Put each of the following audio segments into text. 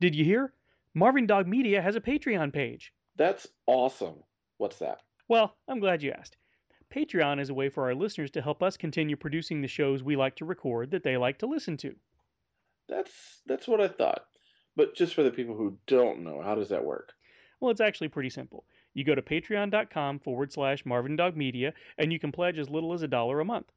did you hear? Marvin Dog Media has a Patreon page. That's awesome. What's that? Well, I'm glad you asked. Patreon is a way for our listeners to help us continue producing the shows we like to record that they like to listen to. That's that's what I thought. But just for the people who don't know, how does that work? Well, it's actually pretty simple. You go to patreon.com forward slash Marvin Dog Media and you can pledge as little as a dollar a month.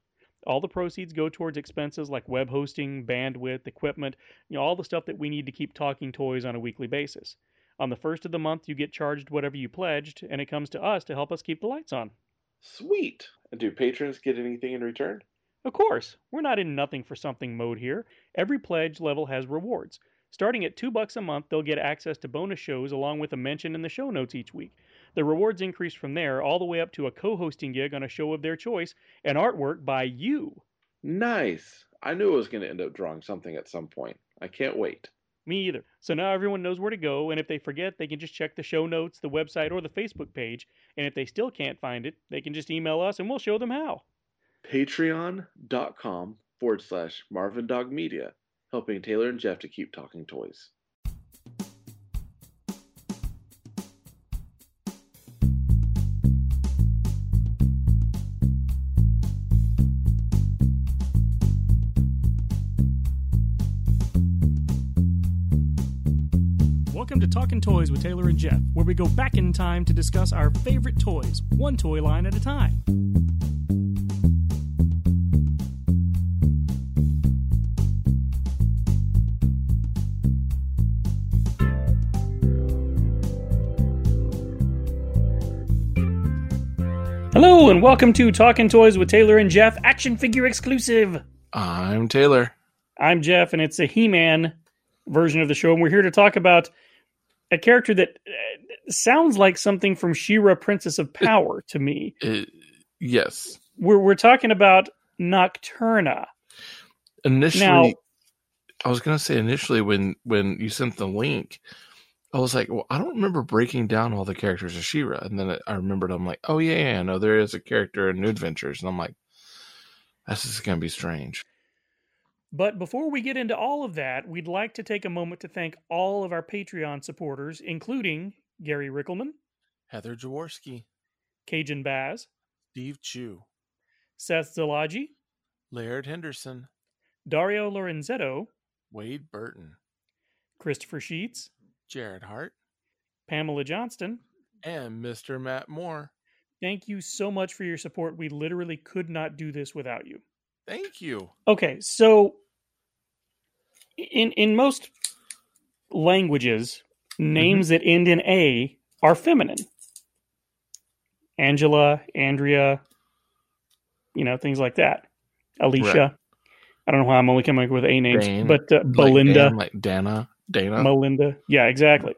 All the proceeds go towards expenses like web hosting, bandwidth, equipment, you know, all the stuff that we need to keep talking toys on a weekly basis. On the first of the month, you get charged whatever you pledged, and it comes to us to help us keep the lights on. Sweet. And do patrons get anything in return? Of course, we're not in nothing for something mode here. Every pledge level has rewards. Starting at two bucks a month, they'll get access to bonus shows along with a mention in the show notes each week. The rewards increase from there all the way up to a co-hosting gig on a show of their choice and artwork by you. Nice. I knew I was going to end up drawing something at some point. I can't wait. Me either. So now everyone knows where to go, and if they forget, they can just check the show notes, the website, or the Facebook page. And if they still can't find it, they can just email us and we'll show them how. Patreon.com forward slash Marvin Dog Media, helping Taylor and Jeff to keep talking toys. Welcome to Talking Toys with Taylor and Jeff, where we go back in time to discuss our favorite toys, one toy line at a time. Hello, and welcome to Talking Toys with Taylor and Jeff, action figure exclusive. I'm Taylor. I'm Jeff, and it's a He Man version of the show, and we're here to talk about a character that uh, sounds like something from She-Ra, Princess of Power to me. Uh, yes. We're we're talking about Nocturna. Initially, Now- I was going to say initially when when you sent the link, I was like, well, I don't remember breaking down all the characters of She-Ra, and then I remembered. I'm like, oh yeah, yeah, no, there is a character in New Adventures, and I'm like, this is going to be strange. But before we get into all of that, we'd like to take a moment to thank all of our Patreon supporters, including Gary Rickelman, Heather Jaworski, Cajun Baz, Steve Chu, Seth Zalaji, Laird Henderson, Dario Lorenzetto, Wade Burton, Christopher Sheets, Jared Hart, Pamela Johnston. and Mr. Matt Moore. Thank you so much for your support. We literally could not do this without you. Thank you. Okay, so in in most languages, names that end in A are feminine. Angela, Andrea, you know, things like that. Alicia. Right. I don't know why I'm only coming up with A names, Dane, but uh, Like Belinda, Dan, like Dana, Dana. Melinda. Yeah, exactly.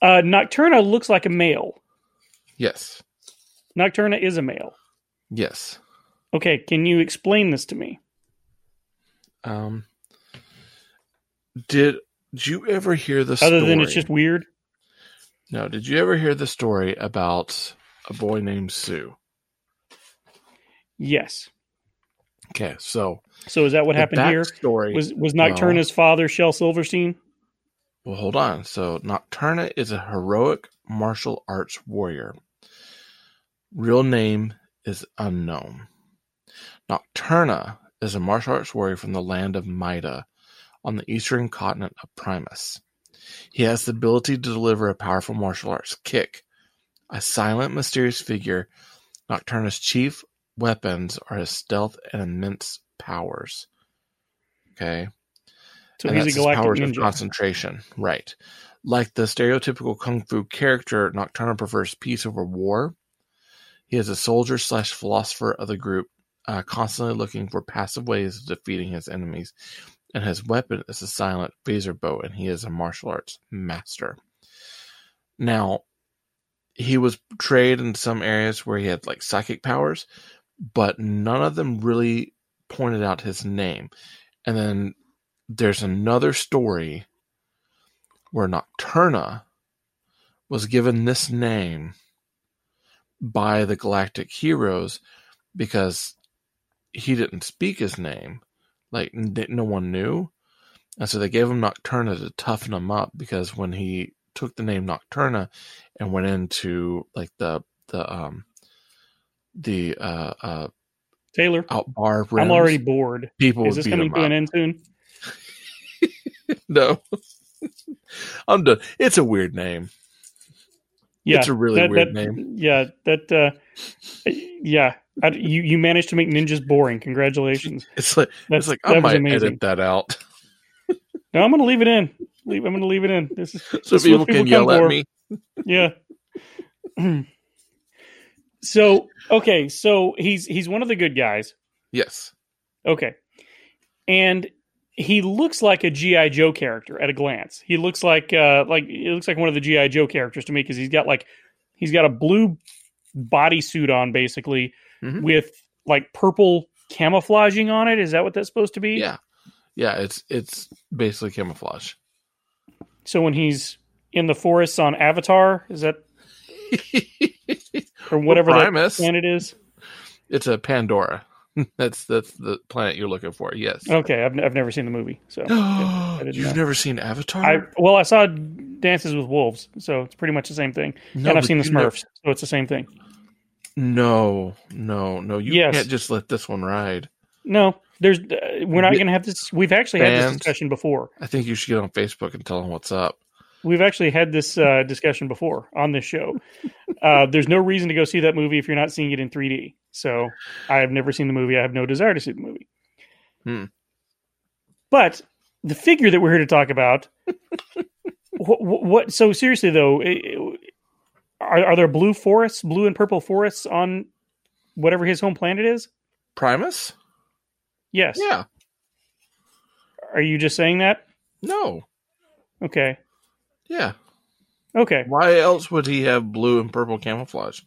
Uh, Nocturna looks like a male. yes, Nocturna is a male. yes. Okay, can you explain this to me? Um, did did you ever hear the Other story? than it's just weird. no. Did you ever hear the story about a boy named Sue? Yes. Okay, so So is that what happened here? Story Was was Nocturna's father Shel Silverstein? Well, hold on. So Nocturna is a heroic martial arts warrior. Real name is unknown. Nocturna is a martial arts warrior from the land of Maida on the eastern continent of Primus. He has the ability to deliver a powerful martial arts kick. A silent, mysterious figure, Nocturna's chief weapons are his stealth and immense powers. Okay. So and he's a galactic powers of concentration. Right. Like the stereotypical kung fu character, Nocturna prefers peace over war. He is a soldier slash philosopher of the group, uh, constantly looking for passive ways of defeating his enemies. And his weapon is a silent phaser bow, and he is a martial arts master. Now, he was portrayed in some areas where he had like psychic powers, but none of them really pointed out his name. And then there's another story where Nocturna was given this name by the Galactic Heroes because he didn't speak his name. Like, no one knew. And so they gave him Nocturna to toughen him up because when he took the name Nocturna and went into like the, the, um, the, uh, uh, Taylor, out bar I'm already bored. people Is this coming to an end soon? No. I'm done. It's a weird name. Yeah, It's a really that- weird that- name. Yeah, that. Uh, yeah, I, you you managed to make ninjas boring. Congratulations. It's like That's it's like that I was might amazing. edit that out No, I'm going to leave it in. Leave. I'm going to leave it in. This is so This is people what can yell come at me. yeah. so okay, so he's he's one of the good guys. Yes. Okay, and he looks like a GI Joe character at a glance. He looks like uh like he looks like one of the GI Joe characters to me because he's got like he's got a blue bodysuit on basically Mhm. with like purple camouflaging on it. Is that what that's supposed to be? Yeah. Yeah. It's it's basically camouflage. So when he's in the forests on Avatar, is that or whatever that Primus. planet is? It's a Pandora. that's that's the planet you're looking for. Yes. Okay, I've, I've never seen the movie, so didn't You've know. never seen Avatar? I well I saw Dances with Wolves, so it's pretty much the same thing. no, and I've seen the you never- Smurfs, so it's the same thing. No, no, no. You Yes. can't just let this one ride. No, there's uh, we're not going to have this. We've actually had this discussion before. I think you should get on Facebook and tell them what's up. We've actually had this uh, discussion before on this show. Uh, there's no reason to go see that movie if you're not seeing it in 3D. So I have never seen the movie. I have no desire to see the movie. Hmm. But the figure that we're here to talk about, what, what? So seriously though, are, are there blue forests, blue and purple forests on whatever his home planet is? Primus? Yes. Yeah. Are you just saying that? No. Okay. Yeah. Okay. Why else would he have blue and purple camouflage?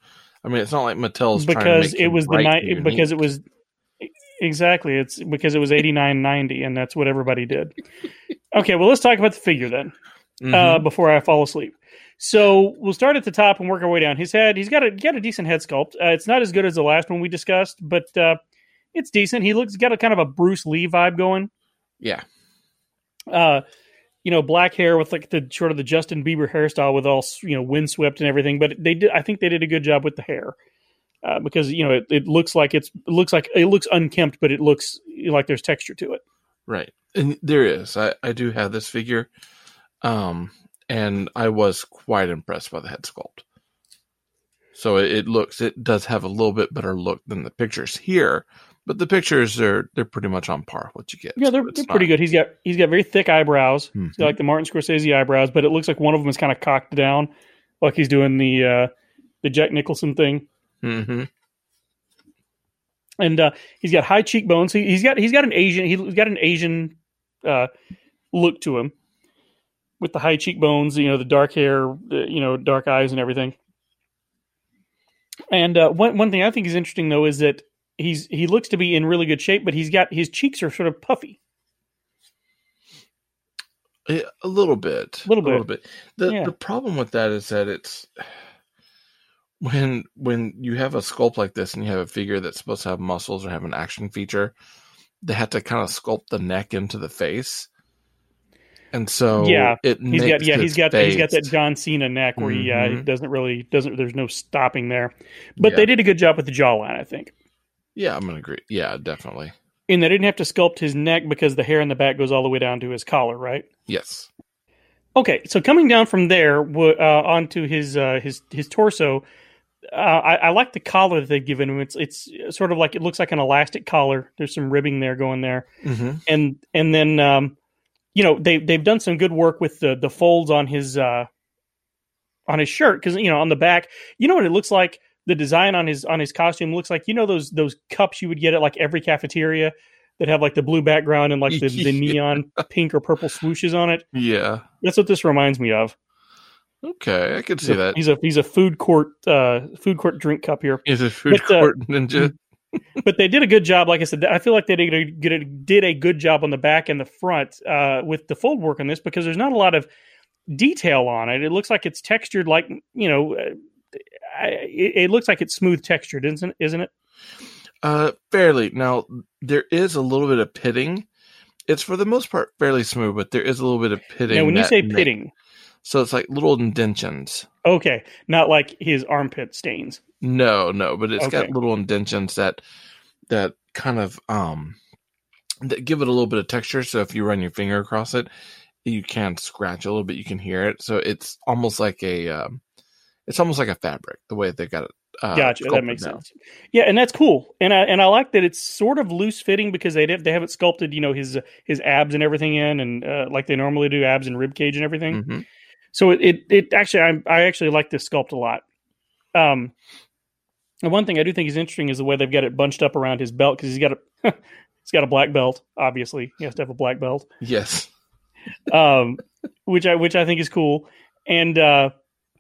I mean, it's not like Mattel's trying to because it was the night because it was exactly it's because it was eighty nine ninety, and that's what everybody did okay well let's talk about the figure then uh, Mhm. before i fall asleep so we'll start at the top and work our way down his head he's got a got a decent head sculpt uh, it's not as good as the last one we discussed but uh, it's decent he looks got a kind of a bruce lee vibe going yeah. uh, you know, black hair with like the sort of the Justin Bieber hairstyle with all you know windswept and everything. But they did, I think they did a good job with the hair uh, because you know it, it looks like it's it looks like it looks unkempt, but it looks like there's texture to it. Right. And there is. I, I do have this figure. Um, and I was quite impressed by the head sculpt. So it, it looks it does have a little bit better look than the pictures here, but the pictures are they're pretty much on par with what you get. Yeah, they're, So they're pretty good. He's got he's got very thick eyebrows. Mhm. Got like the Martin Scorsese eyebrows, but it looks like one of them is kind of cocked down, like he's doing the uh, the Jack Nicholson thing. Mhm. and uh, he's got high cheekbones. He, he's got he's got an Asian he's got an Asian uh, look to him with the high cheekbones, you know, the dark hair, you know, dark eyes and everything. And uh, one one thing I think is interesting though is that he's he looks to be in really good shape, but he's got his cheeks are sort of puffy. A little bit. a Little bit, A little bit. The Yeah. the problem with that is that it's when when you have a sculpt like this and you have a figure that's supposed to have muscles or have an action feature, they have to kind of sculpt the neck into the face. And so Yeah, it He's got yeah he's got he's got that John Cena neck where he, uh, Mhm. doesn't really doesn't there's no stopping there, but Yeah. they did a good job with the jawline I think. Yeah, I'm gonna agree. Yeah, definitely. And they didn't have to sculpt his neck because the hair in the back goes all the way down to his collar, right? Yes. Okay, so coming down from there uh, onto his uh, his his torso, uh, I, I, like the collar that they've given him. It's it's sort of like it looks like an elastic collar. There's some ribbing there going there, Mm-hmm. and and then um, you know they they've done some good work with the the folds on his uh, on his shirt because you know on the back, you know what it looks like. The design on his on his costume looks like you know those those cups you would get at like every cafeteria that have like the blue background and like the, the neon pink or purple swooshes on it. Yeah. That's what this reminds me of. Okay, I could He's see a, that. He's a he's a food court uh food court drink cup here. He's a food But, uh, court ninja. But they did a good job. Like I said, I feel like they did a, did a, did a good job on the back and the front uh, with the fold work on this because there's not a lot of detail on it. It looks like it's textured, like you know, uh, I, it, it looks like it's smooth textured, isn't it? Isn't it? Uh, fairly. Now there is a little bit of pitting. It's for the most part fairly smooth, but there is a little bit of pitting. Now, when you say pitting, so it's like little indentions. okay, not like his armpit stains. No, no, but it's got little indentions that that kind of um that give it a little bit of texture. So if you run your finger across it, you can scratch a little bit. You can hear it. So it's almost like a um, it's almost like a fabric the way they got it. Uh, Gotcha. That makes now. sense. Yeah, and that's cool. And I and I like that it's sort of loose fitting because they they haven't sculpted you know his his abs and everything in and uh, like they normally do abs and rib cage and everything. Mhm. So it it, it actually I I actually like this sculpt a lot. Um, and one thing I do think is interesting is the way they've got it bunched up around his belt because he's got a he's got a black belt. Obviously, he has to have a black belt. Yes. Um, which I which I think is cool. And uh,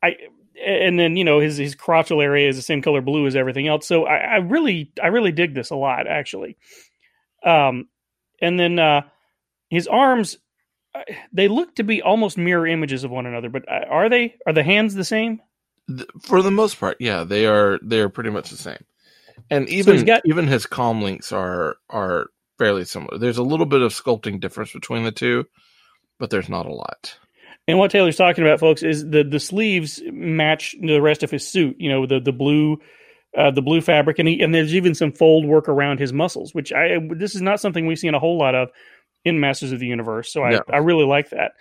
I and then you know his his crotchal area is the same color blue as everything else. So I, I really I really dig this a lot actually. Um, and then uh, his arms uh, they look to be almost mirror images of one another, but uh, are they? Are the hands the same? For the most part, yeah, they are they are pretty much the same. And even he's got- even his comlinks are are fairly similar. There's a little bit of sculpting difference between the two, but there's not a lot. And what Taylor's talking about, folks, is the the sleeves match the rest of his suit. You know, the the blue, uh, the blue fabric, and he, and there's even some fold work around his muscles, which I this is not something we've seen a whole lot of in Masters of the Universe. So I No. I really like that.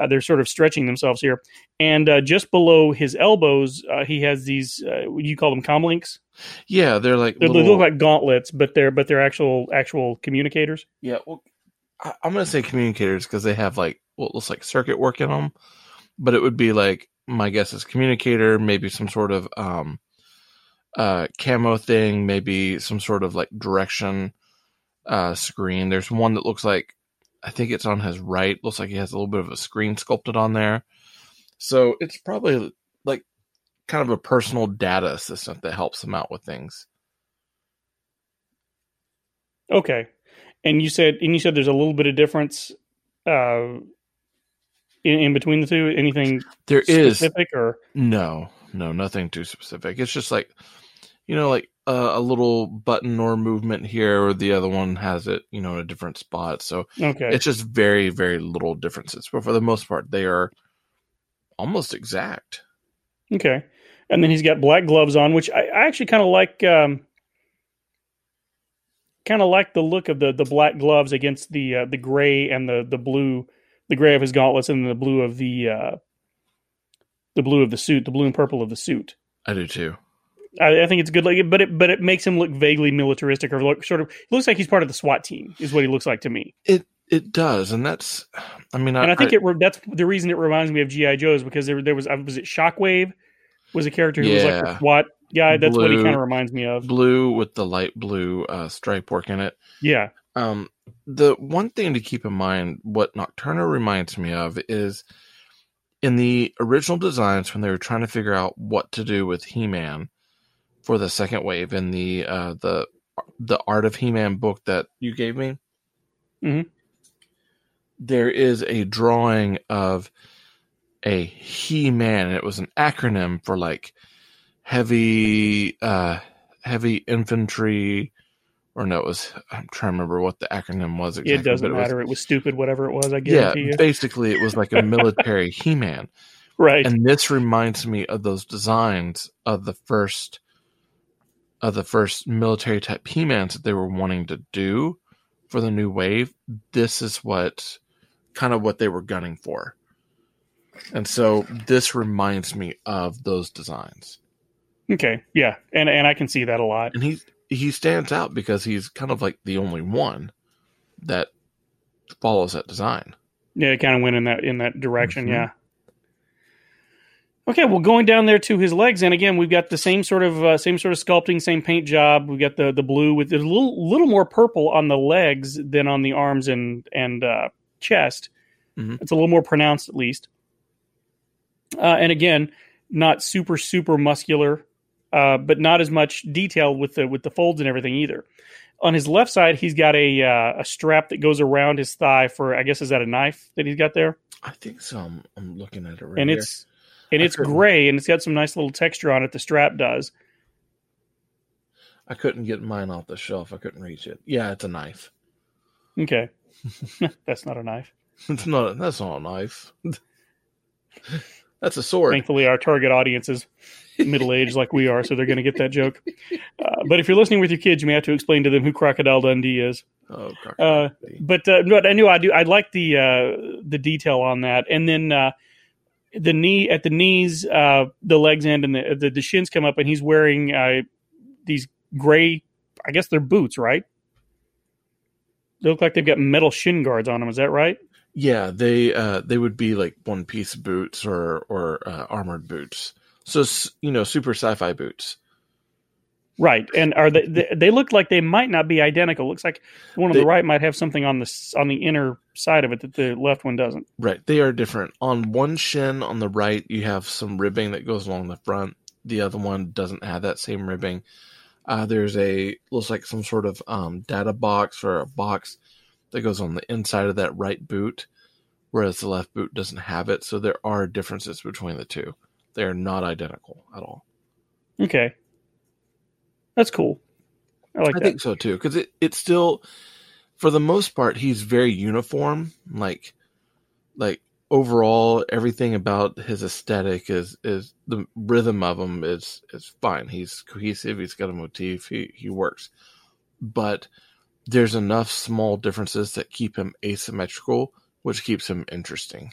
Uh, they're sort of stretching themselves here, and uh, just below his elbows, uh, he has these. Uh, you call them? Comlinks. Yeah, they're like They, they little- look like gauntlets, but they're but they're actual actual communicators. Yeah, well, I, I'm gonna say communicators because they have like what looks like circuit work in them, but it would be like my guess is communicator, maybe some sort of um, uh, camo thing, maybe some sort of like direction uh screen. There's one that looks like I think it's on his right. Looks like he has a little bit of a screen sculpted on there, so it's probably like kind of a personal data assistant that helps him out with things. Okay, and you said and you said there's a little bit of difference uh, in, in between the two. Anything There is specific or No, no, nothing too specific. It's just like, you know, like uh, a little button or movement here, or the other one has it, you know, in a different spot. So okay? it's just very, very little differences. But for the most part, they are almost exact. Okay. And then he's got black gloves on, which I, I actually kind of like. Um, kind of like the look of the the black gloves against the uh, the gray and the the blue, the gray of his gauntlets and the blue of the uh, the blue of the suit, the blue and purple of the suit. I do too. I, I think it's good, like, but it but it makes him look vaguely militaristic or look sort of. He looks like he's part of the SWAT team, is what he looks like to me. It it does, and that's. I mean, and I think it re- that's the reason it reminds me of GI Joe's because there there was uh, was it Shockwave was a character who was like Yeah. the SWAT guy. That's what he kind of reminds me of. blue with the light blue uh, stripe work in it. Yeah. Um, the one thing to keep in mind, what Nocturna reminds me of, is in the original designs when they were trying to figure out what to do with He-Man for the second wave in the uh, the the Art of He-Man book that you gave me. Mhm. There is a drawing of a He-Man, and it was an acronym for like heavy uh heavy infantry or no, it was I'm trying to remember what the acronym was exactly. it doesn't it was- matter. It was stupid, whatever it was. I yeah, guarantee you. basically it was like a military He-Man. Right. And this reminds me of those designs of the first of the first military type He-Mans that they were wanting to do for the new wave. This is what kind of what they were gunning for. And so this reminds me of those designs. Okay, yeah, and and I can see that a lot. And he he stands out because he's kind of like the only one that follows that design. Yeah, it kind of went in that in that direction. Mhm. Yeah. Okay, well, going down there to his legs, and again, we've got the same sort of uh, same sort of sculpting, same paint job. We've got the the blue with a little little more purple on the legs than on the arms and and uh, chest. Mhm. It's a little more pronounced, at least. Uh, and again, not super super muscular, uh, but not as much detail with the with the folds and everything either. On his left side, he's got a uh, a strap that goes around his thigh for I guess is that a knife that he's got there, I think so. I'm, I'm looking at it right now. and here. it's and I it's gray and it's got some nice little texture on it. The strap does. I couldn't get mine off the shelf. I couldn't reach it. Yeah, it's a knife. Okay, that's not a knife. It's not. That's not a knife. that's a sword. Thankfully, our target audience is middle aged like we are, so they're going to get that joke. Uh, but if you're listening with your kids, you may have to explain to them who Crocodile Dundee is. Oh, Uh, but uh, but I knew I do. I like the uh, the detail on that, and then uh, the knee at the knees, uh, the legs end, and the, the the shins come up, and he's wearing uh, these gray. I guess they're boots, right? They look like they've got metal shin guards on them. Is that right? yeah, they uh they would be like one piece boots or or uh, armored boots. So you know, super sci-fi boots. Right, and are they, they? They look like they might not be identical. Looks like one on They- the right might have something on the on the inner side of it that the left one doesn't. Right, they are different. On one shin on the right, you have some ribbing that goes along the front. The other one doesn't have that same ribbing. Uh, there's a looks like some sort of um, data box or a box that goes on the inside of that right boot, whereas the left boot doesn't have it. So there are differences between the two. They are not identical at all. Okay, that's cool. I like I that. think so too, because it it's still, for the most part, he's very uniform. Like, like overall, everything about his aesthetic is is the rhythm of him is is fine. He's cohesive. He's got a motif. He he works, but there's enough small differences that keep him asymmetrical, which keeps him interesting.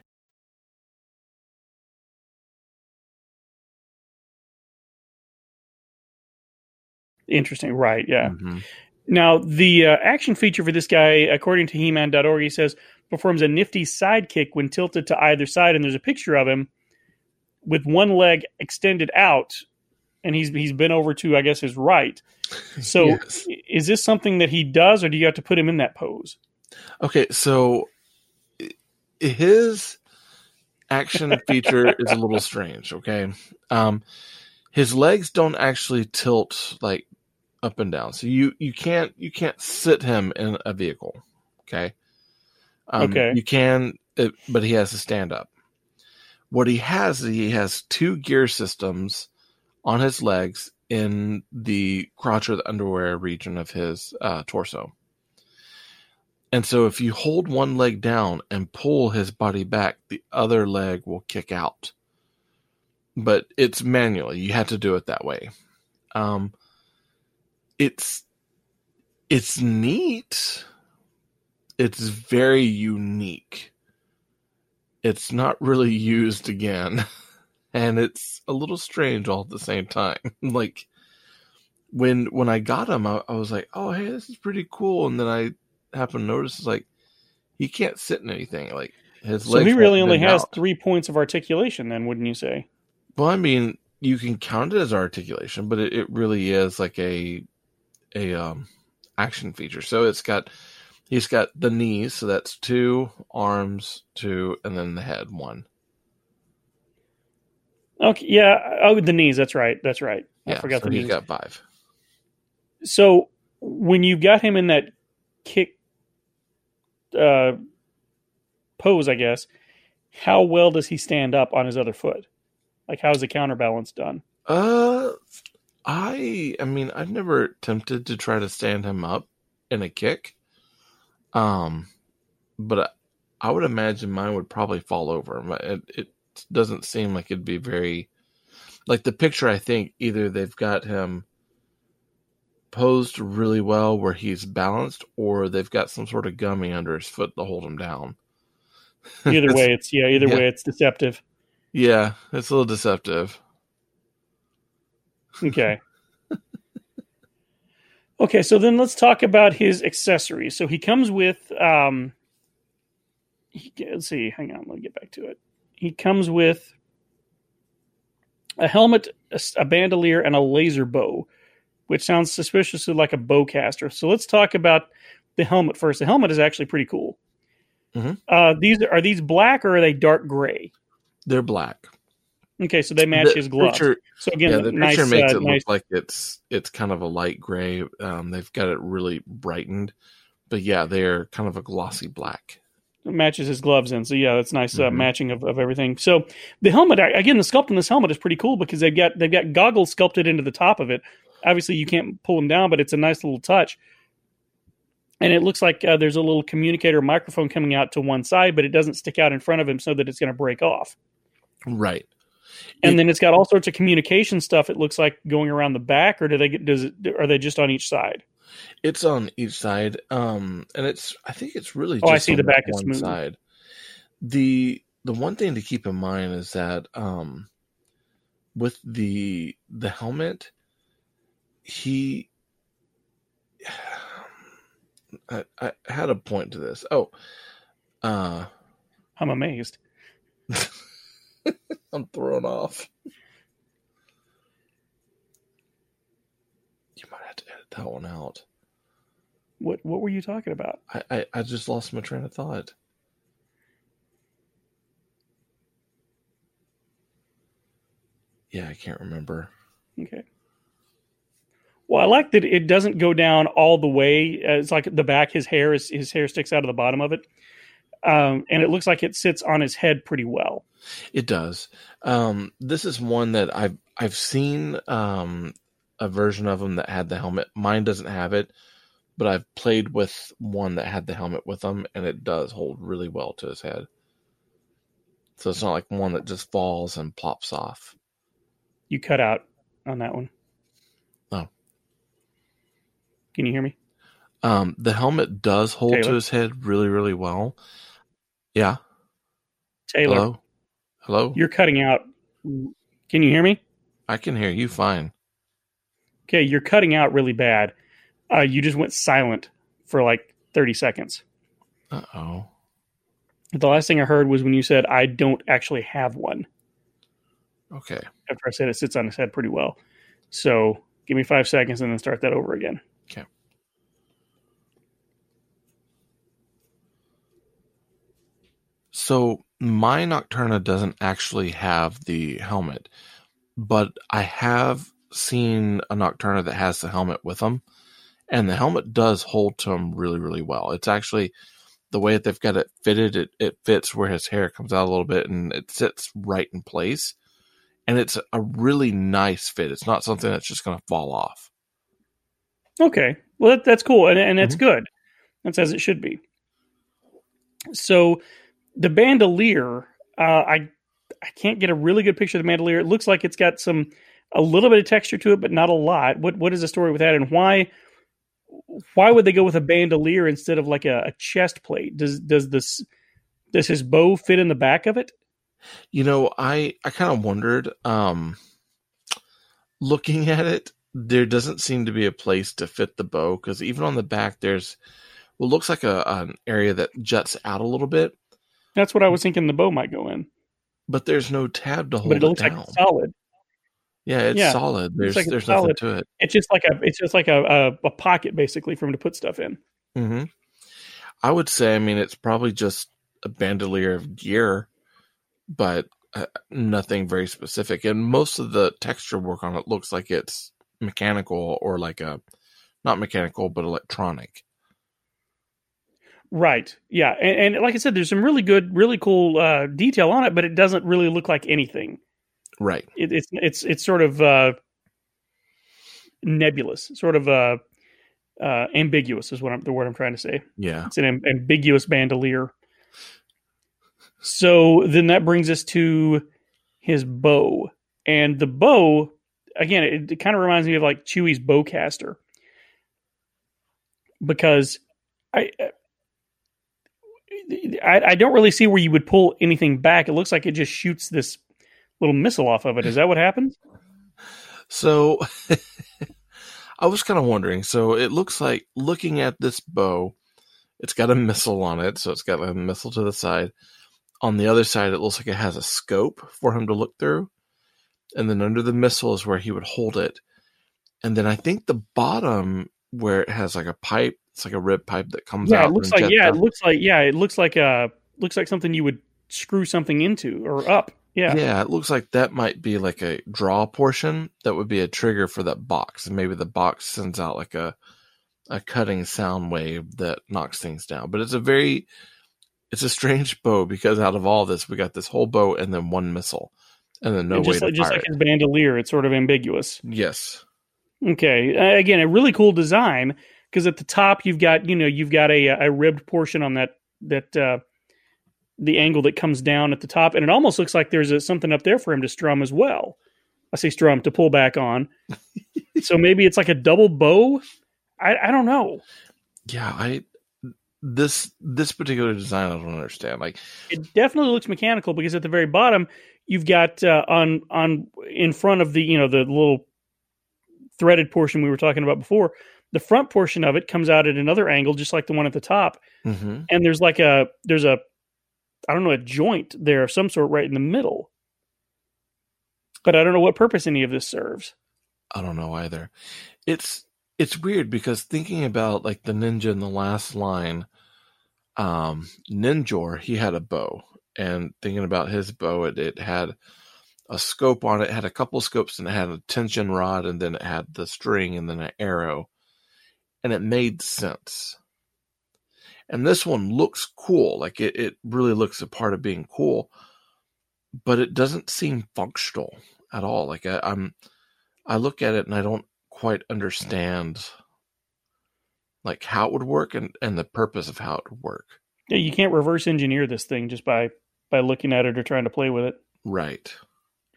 Interesting, right? Yeah. Mhm. Now, the uh, action feature for this guy, according to He-Man.org, he says performs a nifty sidekick when tilted to either side, and there's a picture of him with one leg extended out, and he's he's been over to, I guess, his right. So, Yes. is this something that he does, or do you have to put him in that pose? Okay, so his action feature is a little strange. Okay, um, his legs don't actually tilt like up and down, so you you can't you can't sit him in a vehicle. Okay, um, Okay. you can, uh, but he has to stand up. What he has, is he has two gear systems on his legs in the crotch or the underwear region of his uh, torso. And so if you hold one leg down and pull his body back, the other leg will kick out. But it's manually. You have to do it that way. Um it's it's neat. It's very unique. It's not really used again. And it's a little strange all at the same time. like when when I got him, I, I was like, "Oh, hey, this is pretty cool." And then I happened to notice, it's like he can't sit in anything. Like His So legs he really only has out. three points of articulation, then, wouldn't you say? Well, I mean, you can count it as articulation, but it, it really is like a a um action feature. So it's got he's got the knees, so that's two arms, two, and then the head, one. Okay, yeah. Oh, the knees. That's right. That's right. I forgot so the knees. got five. So when you've got him in that kick uh, pose, I guess, how well does he stand up on his other foot? Like, how's the counterbalance done? Uh, I I mean, I've never attempted to try to stand him up in a kick. Um, but I, I would imagine mine would probably fall over. It, it doesn't seem like it'd be very like the picture. I think either they've got him posed really well where he's balanced, or they've got some sort of gummy under his foot to hold him down. Either way, it's yeah. Either Yeah. way, it's deceptive. Yeah, it's a little deceptive. Okay. okay, so then let's talk about his accessories. So he comes with um he, let's see, hang on, let me get back to it. He comes with a helmet, a bandolier, and a laser bow, which sounds suspiciously like a bowcaster. So let's talk about the helmet first. The helmet is actually pretty cool. Mhm. Uh, these are these black or are they dark gray? They're black. Okay, so they match The his gloves. picture- so again, yeah, the nice, picture makes uh, it nice look like it's it's kind of a light gray. Um, they've got it really brightened, but yeah, they're kind of a glossy black. matches his gloves in. So yeah, that's nice uh, Mhm. matching of, of everything. So the helmet again, the sculpt on this helmet is pretty cool because they've got they've got goggles sculpted into the top of it. Obviously, you can't pull them down, but it's a nice little touch. And it looks like uh, there's a little communicator microphone coming out to one side, but it doesn't stick out in front of him so that it's going to break off. Right. And It- then it's got all sorts of communication stuff. It looks like going around the back, or do they get? Does it? Are they just on each side? It's on each side, um, and it's I think it's really. Oh, I see, the back that is one smooth. side. The the one thing to keep in mind is that um, with the the helmet, he. I, I had a point to this. Oh, uh, I'm amazed. I'm thrown off. You might have to edit that one out. What What were you talking about? I, I, I just lost my train of thought. Yeah, I can't remember. Okay. Well, I like that it doesn't go down all the way. Uh, It's like the back. His hair is his hair sticks out of the bottom of it, um, and it looks like it sits on his head pretty well. It does. Um, this is one that I've I've seen um, a version of them that had the helmet. Mine doesn't have it, but I've played with one that had the helmet with them, and it does hold really well to his head. So it's not like one that just falls and plops off. You cut out on that one. Oh. Can you hear me? Um, the helmet does hold to his head really, really well. Yeah. Taylor, Hello. Hello. you're cutting out. Can you hear me? I can hear you fine. Okay, you're cutting out really bad. Uh, you just went silent for like 30 seconds. Uh oh. The last thing I heard was when you said, I don't actually have one. Okay. After I said it sits on his head pretty well. So give me five seconds and then start that over again. So my Nocturna doesn't actually have the helmet, but I have seen a Nocturna that has the helmet with them, and the helmet does hold to him really, really well. It's actually the way that they've got it fitted. It it fits where his hair comes out a little bit, and it sits right in place. And it's a really nice fit. It's not something that's just going to fall off. Okay. Well, that, that's cool. And, and that's mm-hmm. good. That's as it should be. So the bandolier, uh, I I can't get a really good picture of the bandolier. It looks like it's got some a little bit of texture to it, but not a lot. What what is the story with that, and why why would they go with a bandolier instead of like a, a chest plate? Does does this does his bow fit in the back of it? You know, I I kind of wondered. Um, looking at it, there doesn't seem to be a place to fit the bow because even on the back, there's what looks like a an area that juts out a little bit. That's what I was thinking the bow might go in, But there's no tab to hold it. but it it, looks down. like solid. yeah, it's yeah, solid. There's like there's solid. nothing to it. It's just like a it's just like a, a, a pocket basically for him to put stuff in. hmm I would say, I mean, it's probably just a bandolier of gear, but uh, nothing very specific. And most of the texture work on it looks like it's mechanical or like a not mechanical but electronic. Right. Yeah. And, and like I said, there's some really good, really cool uh, detail on it, but it doesn't really look like anything. Right. It, it's it's it's sort of uh, nebulous, sort of uh, uh, ambiguous is what I'm the word I'm trying to say. Yeah. It's an am- ambiguous bandolier. So then that brings us to his bow, and the bow again. It, it kind of reminds me of like Chewie's bowcaster because I, I I don't really see where you would pull anything back. It looks like it just shoots this little missile off of it. Is that what happens? So I was kind of wondering. So it looks like looking at this bow, it's got a missile on it. So it's got a missile to the side. On the other side, it looks like it has a scope for him to look through. And then under the missile is where he would hold it. And then I think the bottom where it has like a pipe, it's like a rib pipe that comes out. Yeah, out. it looks like yeah, it looks like yeah, it looks like uh looks like something you would screw something into or up. Yeah. Yeah, it looks like that might be like a draw portion that would be a trigger for that box. And maybe the box sends out like a a cutting sound wave that knocks things down. But it's a very it's a strange bow because out of all this we got this whole bow and then one missile. And then no And way just to like just like it. his bandolier, it's sort of ambiguous. Yes. Okay. Uh, again, a really cool design because at the top you've got you know you've got a a ribbed portion on that that uh, the angle that comes down at the top, and it almost looks like there's a, something up there for him to strum as well. I say strum to pull back on. so maybe it's like a double bow. I, I don't know. Yeah, I this this particular design I don't understand. Like It definitely looks mechanical because at the very bottom you've got uh, on on in front of the you know the little threaded portion we were talking about before. The front portion of it comes out at another angle, just like the one at the top. mhm. and there's like a there's a I don't know a joint there of some sort right in the middle. But I don't know what purpose any of this serves. I don't know either. It's it's weird because thinking about like the ninja in the last line, um, Ninjor, he had a bow, and thinking about his bow, it, it had a scope on it, had a couple scopes, and it had a tension rod, and then it had the string, and then an arrow, and it made sense. And this one looks cool, like it, it really looks a part of being cool, but it doesn't seem functional at all. Like I, I'm, I look at it and I don't quite understand like how it would work and, and the purpose of how it would work. Yeah, you can't reverse engineer this thing just by by looking at it or trying to play with it. Right.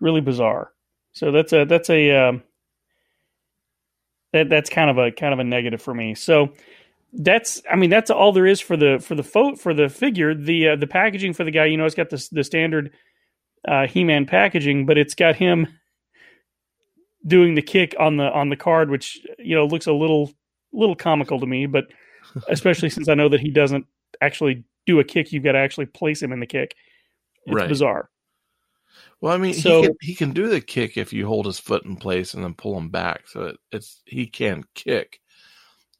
Really bizarre. So that's a that's a um, that that's kind of a kind of a negative for me. So that's I mean that's all there is for the for the fo- for the figure. The uh, the packaging for the guy, you know, it's got the the standard uh, He-Man packaging, but it's got him doing the kick on the on the card, which you know looks a little little comical to me. But especially since I know that he doesn't actually do a kick, you've got to actually place him in the kick. It's Right. bizarre. Well, I mean, So- he can he can do the kick if you hold his foot in place and then pull him back. So it, it's he can kick.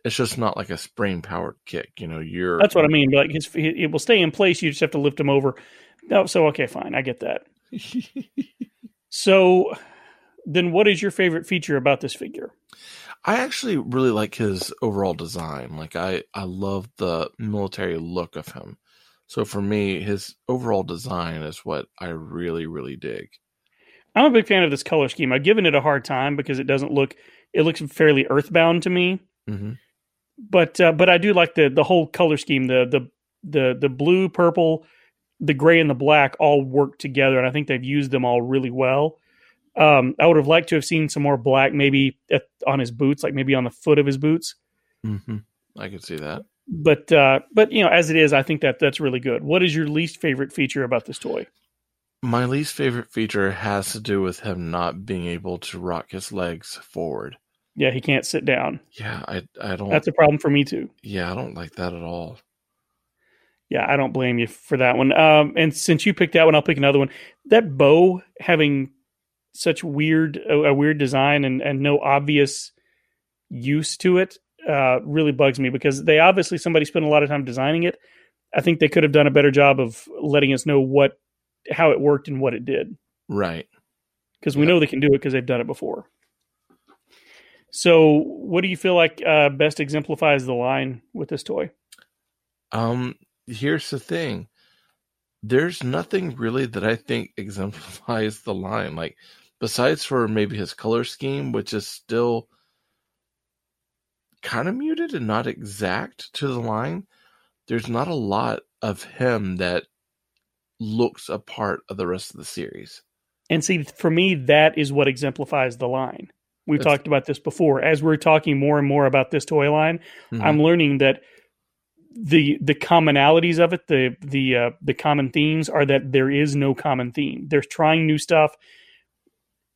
It's just not like a spring powered kick. You know, you're That's what I mean. Like his, it will stay in place. You just have to lift him over. No, so okay, fine, I get that. So then, what is your favorite feature about this figure? I actually really like his overall design. Like I I love the military look of him. So for me, his overall design is what I really really dig. I'm a big fan of this color scheme. I've given it a hard time because it doesn't look. It looks fairly earthbound to me. hmm but uh, but I do like the the whole color scheme the the the the blue purple the gray and the black all work together and I think they've used them all really well um, I would have liked to have seen some more black maybe at, on his boots like maybe on the foot of his boots Mm-hmm. I could see that. But uh, but you know as it is I think that that's really good what is your least favorite feature about this toy My least favorite feature has to do with him not being able to rock his legs forward. yeah he can't sit down Yeah, I I don't. that's a problem for me too yeah, I don't like that at all. Yeah, I don't blame you for that one. Um, and since you picked that one, I'll pick another one. That bow having such weird a, a weird design and and no obvious use to it uh, really bugs me because they obviously somebody spent a lot of time designing it. I think they could have done a better job of letting us know what how it worked and what it did Right. because we Yeah. know they can do it because they've done it before. So, what do you feel like uh, best exemplifies the line with this toy? Um, here's the thing. There's nothing really that I think exemplifies the line. Like, besides for maybe his color scheme, which is still kind of muted and not exact to the line, there's not a lot of him that looks a part of the rest of the series. And see, for me, that is what exemplifies the line. We've That's- talked about this before. As we're talking more and more about this toy line, Mhm. I'm learning that the the commonalities of it, the the uh, the common themes are that there is no common theme. They're trying new stuff,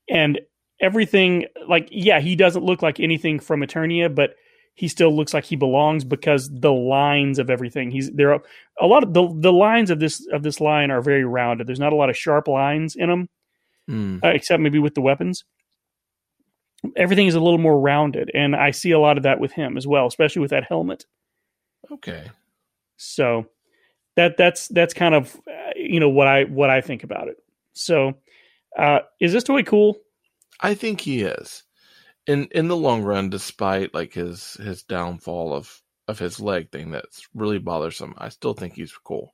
and everything. Like, yeah, he doesn't look like anything from Eternia, but he still looks like he belongs because the lines of everything. He's there. Are, a lot of the the lines of this of this line are very rounded. There's not a lot of sharp lines in them Mm. uh, except maybe with the weapons. Everything is a little more rounded, and I see a lot of that with him as well, especially with that helmet. Okay. So that that's that's kind of uh, you know what I what I think about it. So uh, is this toy cool? I think he is. In in the long run, despite like his his downfall of of his leg thing that's really bothersome, I still think he's cool.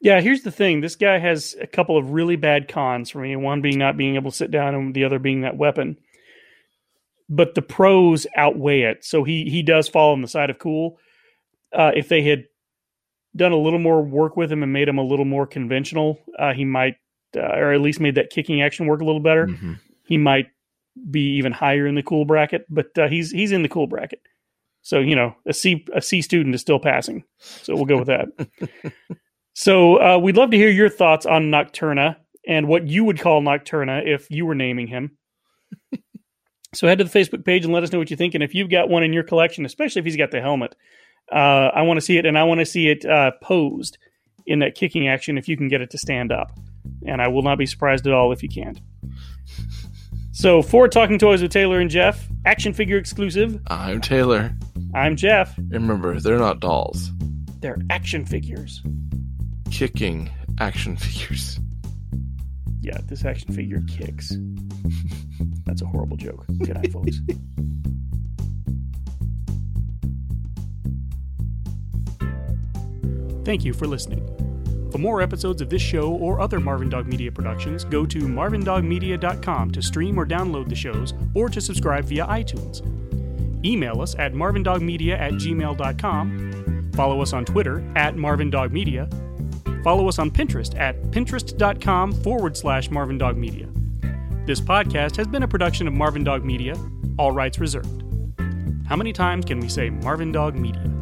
Yeah, here's the thing. This guy has a couple of really bad cons for me. One being not being able to sit down, and the other being that weapon. But the pros outweigh it. So he he does fall on the side of cool. Uh, if they had done a little more work with him and made him a little more conventional, uh, he might, uh, or at least made that kicking action work a little better. Mhm. He might be even higher in the cool bracket. But uh, he's he's in the cool bracket. So you know, a C a C student is still passing. So we'll go with that. So uh, we'd love to hear your thoughts on Nocturna and what you would call Nocturna if you were naming him. so head to the Facebook page and let us know what you think. And if you've got one in your collection, especially if he's got the helmet, uh, I want to see it, and I want to see it uh, posed in that kicking action if you can get it to stand up. And I will not be surprised at all if you can't. So for Talking Toys with Taylor and Jeff, action figure exclusive, I'm Taylor. I'm Jeff. Remember, they're not dolls. They're action figures. Kicking action figures. Yeah, this action figure kicks. That's a horrible joke. Good night, folks. Thank you for listening. For more episodes of this show or other Marvin Dog Media productions, go to marvindogmedia.com to stream or download the shows or to subscribe via iTunes. Email us at marvindogmedia at gmail.com. Follow us on Twitter at marvindogmedia. Follow us on Pinterest at pinterest.com forward slash Marvin Dog Media. This podcast has been a production of Marvin Dog Media, all rights reserved. How many times can we say Marvin Dog Media?